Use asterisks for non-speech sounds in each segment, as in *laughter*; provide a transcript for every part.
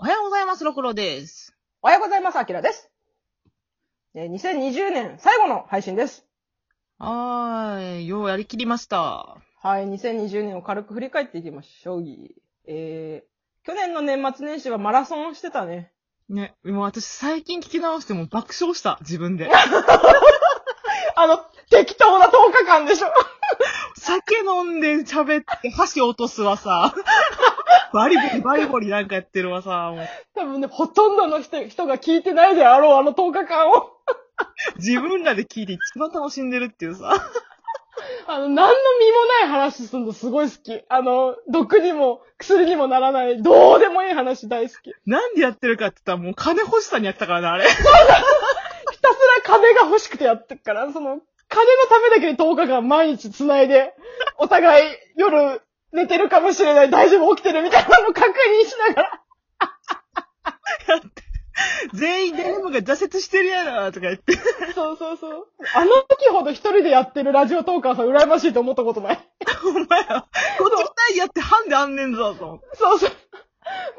おはようございます、ろくろです。おはようございます、あきらです。えー2020年最後の配信です。はーい、ようやりきりました。はい、2020年を軽く振り返っていきましょう。えー、去年の年末年始はマラソンしてたね。ね、もう私最近聞き直しても爆笑した、自分で。*laughs* あの、適当な10日間でしょ。酒飲んで喋って箸落とすわさ。*laughs* バリバリバリバリなんかやってるわさ、もう。多分ね、ほとんどの人人が聞いてないであろう、あの10日間を。*laughs* 自分らで聞いて一番楽しんでるっていうさ。*laughs* あの、何の身もない話すんのすごい好き。あの、毒にも薬にもならない、どうでもいい話大好き。ひなんでやってるかって言ったらもう金欲しさにやったからな、あれ。たすら金が欲しくてやってっから、その、金のためだけに10日間毎日繋いで、お互い夜寝てるかもしれない、大丈夫？起きてる？みたいなの確認しながら。*laughs* 全員でムが挫折してるやろ、とか言って。そうそうそう。あの時ほど一人でやってるラジオトーカーさん羨ましいと思ったことない？お前ら、こっち二やってハンであんねんぞ、と思って。そうそう。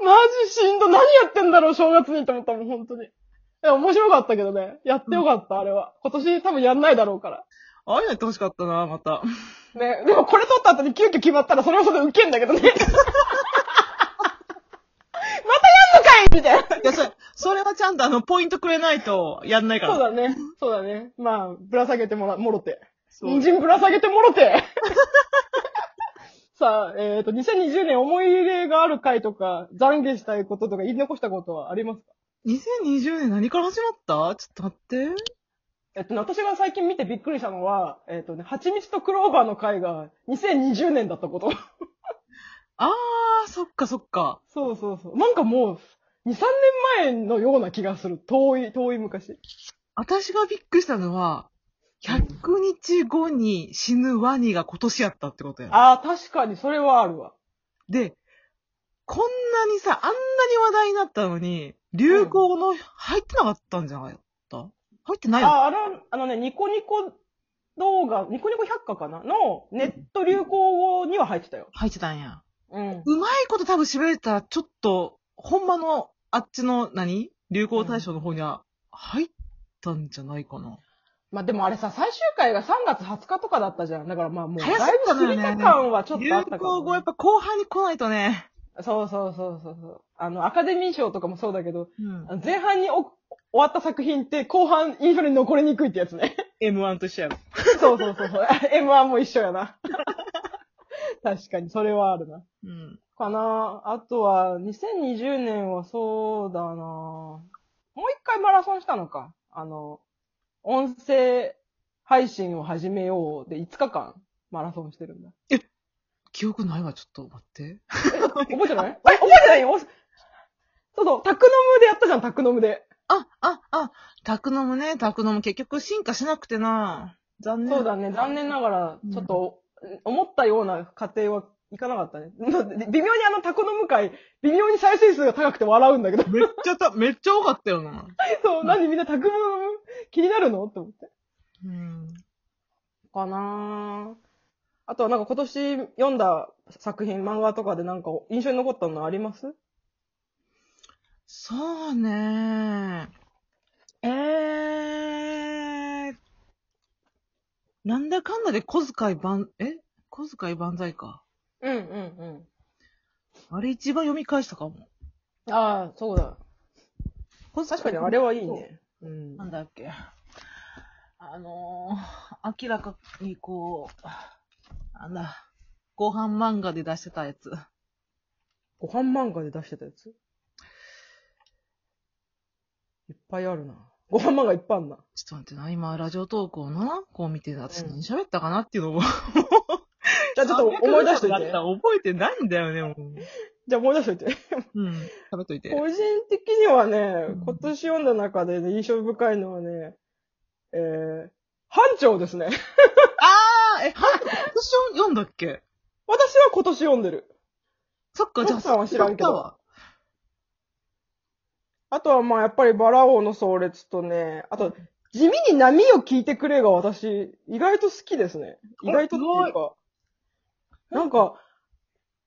マジしんど。何やってんだろう、正月にと思ったもん、本当に。面白かったけどね。やってよかった、あれは。今年多分やんないだろうから。ああいうのやってほしかったな、また。ね。でもこれ撮った後に急遽決まったらそれはそれでウケんだけどね。*laughs* またやんのかいみたいな。いや、それ、それはちゃんとあの、ポイントくれないと、やんないから。そうだね。そうだね。まあ、ぶら下げてもら、もろて。人参ぶら下げてもろて。*laughs* さあ、えっ、と、2020年思い入れがある回とか、懺悔したいこととか言い残したことはありますか？2020年何から始まった？ちょっと待って。えっとね、私が最近見てびっくりしたのは、えっとね、蜂蜜とクローバーの回が2020年だったこと。*laughs* あー、そっかそっか。そうそうそう。なんかもう、2、3年前のような気がする。遠い、遠い昔。私がびっくりしたのは、100日後に死ぬワニが今年やったってことや。ああ、確かにそれはあるわ。で、こんなにさ、あんなに話題になったのに、流行の入ってなかったんじゃないった？入ってないの？あ、あれ、あのね、ニコニコ動画、ニコニコ百科かな？のネット流行語には入ってたよ。入ってたんや。うん。うまいこと多分喋れたら、ちょっと、ほんまの、あっちの何、流行大賞の方には入ったんじゃないかな。まあでもあれさ、最終回が3月20日とかだったじゃん。だからまあもう、だい早すぎたぶ過のよねぎた感はちょっ流とあったかも、行語やっぱ後半に来ないとね。そうそうそうそうそう。あの、アカデミー賞とかもそうだけど、うん前半にお終わった作品って後半印象に残りにくいってやつね。M1 と一緒やろ。そうそうそうそう。*laughs* M1 も一緒やな。*laughs* 確かに、それはあるな。うん。かなあとは、2020年はそうだなもう一回マラソンしたのか。あの、音声配信を始めようで5日間マラソンしてるんだ。記憶ないわ、ちょっと待って。覚えてない？え *laughs* 覚えてない？よそうそう、タクノムでやったじゃん、タクノムで。あ、あ、あ、タクノムね、タクノム結局進化しなくてな。残念。そうだね、残念ながら、ちょっと、思ったような過程はいかなかったね。*laughs* 微妙にあのタクノム会、微妙に再生数が高くて笑うんだけど。めっちゃた、*laughs* めっちゃ多かったよな。そう、何みんなタクノム気になるの？って思って。うん。かなぁ。あとはなんか今年読んだ作品、漫画とかでなんか印象に残ったのあります？そうねえー。なんだかんだで小遣い万、え？小遣い万歳か。うんうんうん。あれ一番読み返したかも。ああ、そうだ。小確かにあれはいいね。うん。なんだっけ。あのー、明らかにこう、なんだ、ご飯漫画で出してたやつ。ご飯漫画で出してたやつ？いっぱいあるな。ご飯漫画いっぱいあるな。ちょっと待ってな、今、ラジオ投稿のな、こう見て、私うん何喋ったかなっていうのを。*laughs* じゃあちょっと思い出しといて。覚えてないんだよね、もう。じゃあ思い出しといて。うん。食べといて。個人的にはねうん、今年読んだ中で、ね、印象深いのはね、えー、班長ですね。*laughs* あー、え、は、私読んだっけ？私は今年読んでる。そっか、じゃあ、奥さんは知らんけどあとはまあやっぱりバラ王の壮烈とね、あと、地味に波を聞いてくれが私、意外と好きですね。意外とっていうか。なんか、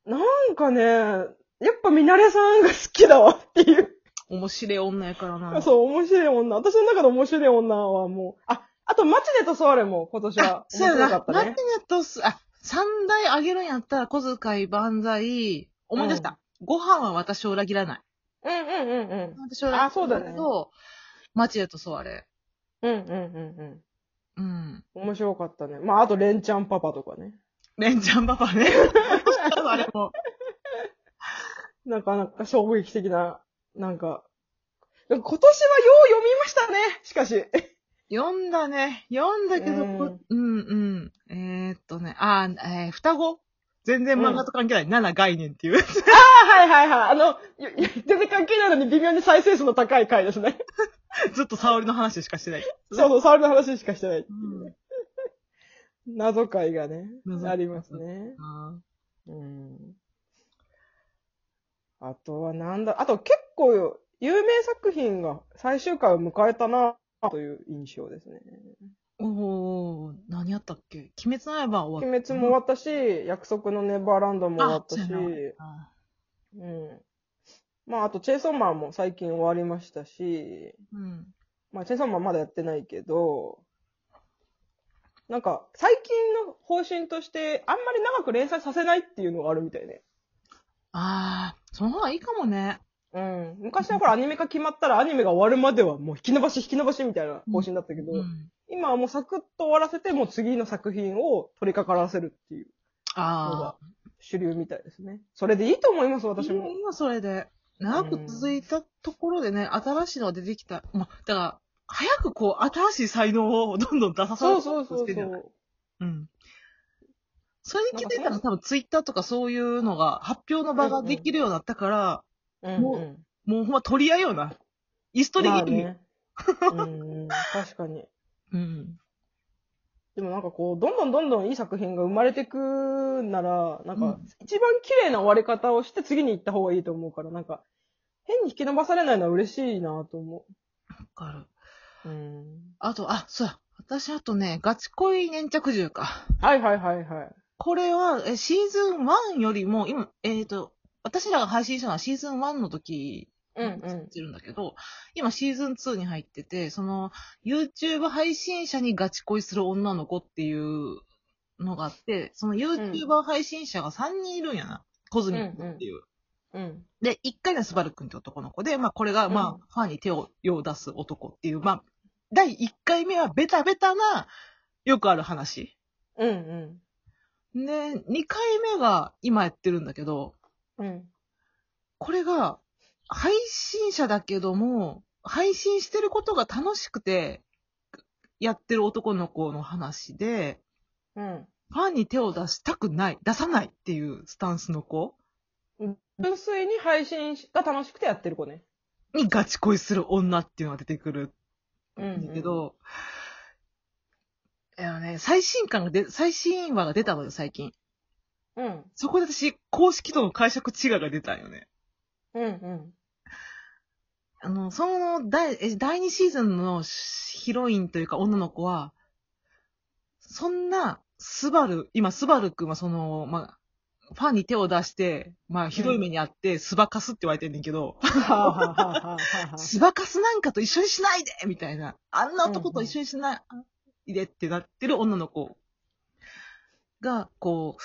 なんかね、やっぱミナレさんが好きだわっていう。面白い女やからな。そう、面白い女。私の中の面白い女はもう、あ、あと、マチネとソワレも今年は面。白かったねマテ。ネとす、あ、三大あげるんやったら、小遣い万歳、思い出した。ご飯は私を裏切らない。うんうんうんうん。あそうだねと、マチネとソワレ。うんうんうんうん。うん。面白かったね。まあ、あと、レンちゃんパパとかね。レンちゃんパパね。あれも。なかなか衝撃的な、なんか、今年はよう読みましたね、しかし。読んだね。読んだけど、うんこうん、うん。えー、っとね、あー、えー、双子？全然漫画と関係ない。7概念っていう。*laughs* あはいはいはい。あの、いい全然関係ないのに微妙に再生数の高い回ですね。*laughs* ずっと沙織の話しかしてない。そうそう、沙織の話しかしてない。うん謎回がね謎、ありますね。あうん。あとはなんだ、あと結構有名作品が最終回を迎えたな、という印象ですね。ーおー、何やったっけ？鬼滅の刃終わった。鬼滅も終わったし、約束のネバーランドも終わったし、あそうやなうん。まあ、あと、チェイソーマンも最近終わりましたし、うん。まあ、チェイソーマンまだやってないけど、なんか、最近の方針として、あんまり長く連載させないっていうのがあるみたいね。あー、その方がいいかもね。うん。昔はほら、アニメ化決まったら、アニメが終わるまではもう引き伸ばし引き伸ばしみたいな方針だったけど、うん。今はもうサクッと終わらせて、もう次の作品を取り掛からせるっていうのがあ主流みたいですね。それでいいと思います、ー。私も。今それで、長く続いたところでね、新しいのが出てきた。まあ、だから、早くこう、新しい才能をどんどん出さそうそううそうそ。う。うん。それに気づいたのは多分ツイッターとかそういうのが発表の場ができるようになったから、うんもうもうほんま取り合いよな。イストうん。リまゲーム。あね。うん、確かに。うん。でもなんかこう、どんどんどんどんいい作品が生まれてくなら、なんかうん、一番綺麗な終わり方をして次に行った方がいいと思うから、なんか、変に引き伸ばされないのは嬉しいなと思わかる。う。うん。あと、あ、そうや。私あとね、ガチ恋粘着銃か。はいはいはいはい。これは、えシーズン1よりも、今、えっ、と、私らが配信したのはシーズン1の時うんうんやってるんだけど、今シーズン2に入ってて、その、YouTube 配信者にガチ恋する女の子っていうのがあって、その YouTuber 配信者が3人いるんやな。コズミックっていう。うん。で、1回がスバル君って男の子で、まあこれが、まあ、うんファンに手を、用を出す男っていう、まあ、第1回目はベタベタな、よくある話。うんうん。で、2回目が今やってるんだけど、うん。これが、配信者だけども、配信してることが楽しくて、やってる男の子の話で、うん。ファンに手を出したくない、出さないっていうスタンスの子純粋に配信が楽しくてやってる子ね。にガチ恋する女っていうのが出てくるうんんだけ、ど、いやね、最新刊がで、最新話が出たのよ、最近。うん。そこで私、公式との解釈違いが出たんよね。うんうん。あの、その第、え第2シーズンのヒロインというか女の子は、そんな、スバル、今、スバルくんはその、まあ、ファンに手を出して、まあ、ひどい目にあって、スバカスって言われてんねんけど、はあはあはあはあはあ *laughs* スバカスなんかと一緒にしないでみたいな。あんな男と一緒にしないでってなってる女の子が、こう、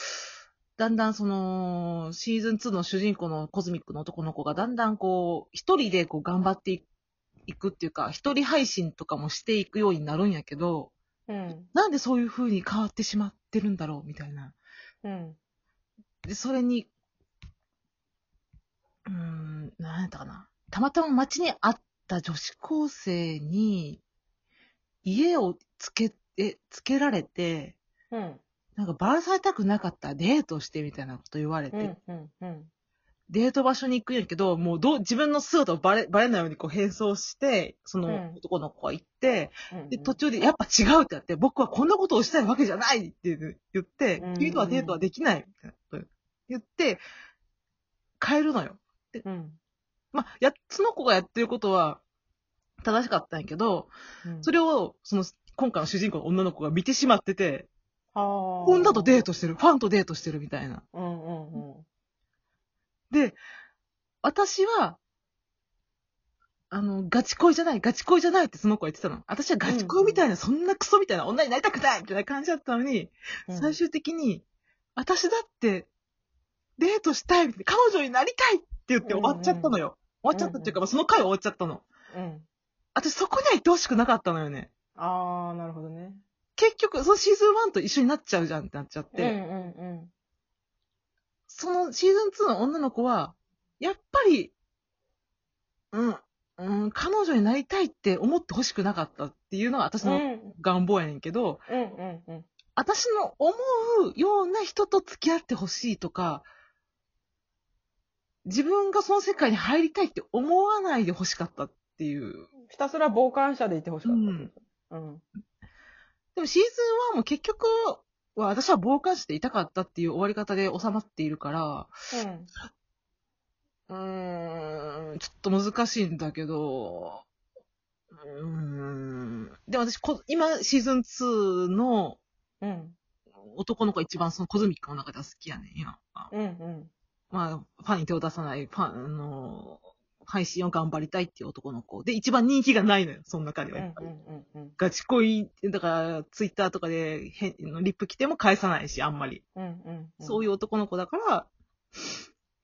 だんだんその、シーズン2の主人公のコズミックの男の子がだんだんこう、一人でこう頑張っていくっていうか、一人配信とかもしていくようになるんやけど、うん。なんでそういう風に変わってしまってるんだろうみたいな。うん。で、それに、うーん、なんやったかな。たまたま街にあった女子高生に、家をつけ、え、つけられて、うん。なんかバラされたくなかったらデートしてみたいなこと言われて、うん。うん。うん。デート場所に行くんやけど、もうどう、自分の姿をバレ、バレないようにこう変装して、そのうん男の子が行って、うん。で、途中でやっぱ違うってなって、僕はこんなことをしたいわけじゃないって言ってうん、君とはデートはできないみたいなこと言って、帰るのよ。うん。まあ、や、その子がやってることは正しかったんやけど、うん。それを、その、今回の主人公の女の子が見てしまってて、はあ。女とデートしてる、ファンとデートしてるみたいな。うんうんうん。で、私は、あの、ガチ恋じゃない、ガチ恋じゃないってその子は言ってたの。私はガチ恋みたいな、そんなクソみたいな女になりたくないみたいな感じだったのに、うん最終的に、私だって、デートしたい、彼女になりたいって言って終わっちゃったのよ。終わっちゃったっていうか、まあその回は終わっちゃったの。うん。私そこには行ってほしくなかったのよね。あー、なるほどね。結局、そのシーズン1と一緒になっちゃうじゃんってなっちゃって、うんうんそのシーズン2の女の子は、やっぱり、うん、うん、彼女になりたいって思ってほしくなかったっていうのが私うん。うのん願望やねんけど、うんうんうん。私の思うような人と付き合ってほしいとか、自分がその世界に入りたいって思わないでほしかったっていう。ひたすら傍観者でいてほしかったってこと。うん。でもシーズン1も結局は私は傍観していたかったっていう終わり方で収まっているから、うーん、ちょっと難しいんだけど、うーん。でも私こ、今、シーズン2のうん。うん。男の子が一番そのコズミックの中では好きやねん、今。うんうん。まあ、ファンに手を出さない、ファン、あの、配信を頑張りたいっていう男の子。で、一番人気がないのよ、その中では。うんうんうんガチ恋、だから、ツイッターとかで変、リップ来ても返さないし、あんまり。うん。うんうん。そういう男の子だから、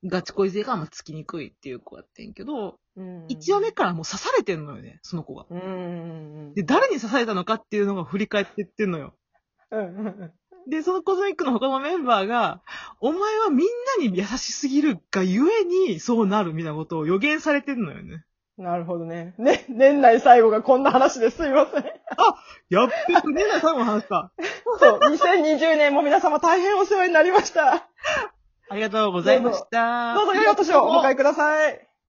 ガチ恋勢があんまつきにくいっていう子やってんけど、うん。1話目からもう刺されてんのよね、その子が。うんうんうん。で、誰に刺されたのかっていうのが振り返ってってんのよ。うんうんうん。で、そのコズミックの他のメンバーが、お前はみんなに優しすぎるがゆえにそうなるみたいなことを予言されてんのよね。なるほどね。ね、年内最後がこんな話ですいません。やっべ、ねな最後の話か。そう、2020年も皆様大変お世話になりました。ありがとうございました。どうぞ良いお年をお迎えください。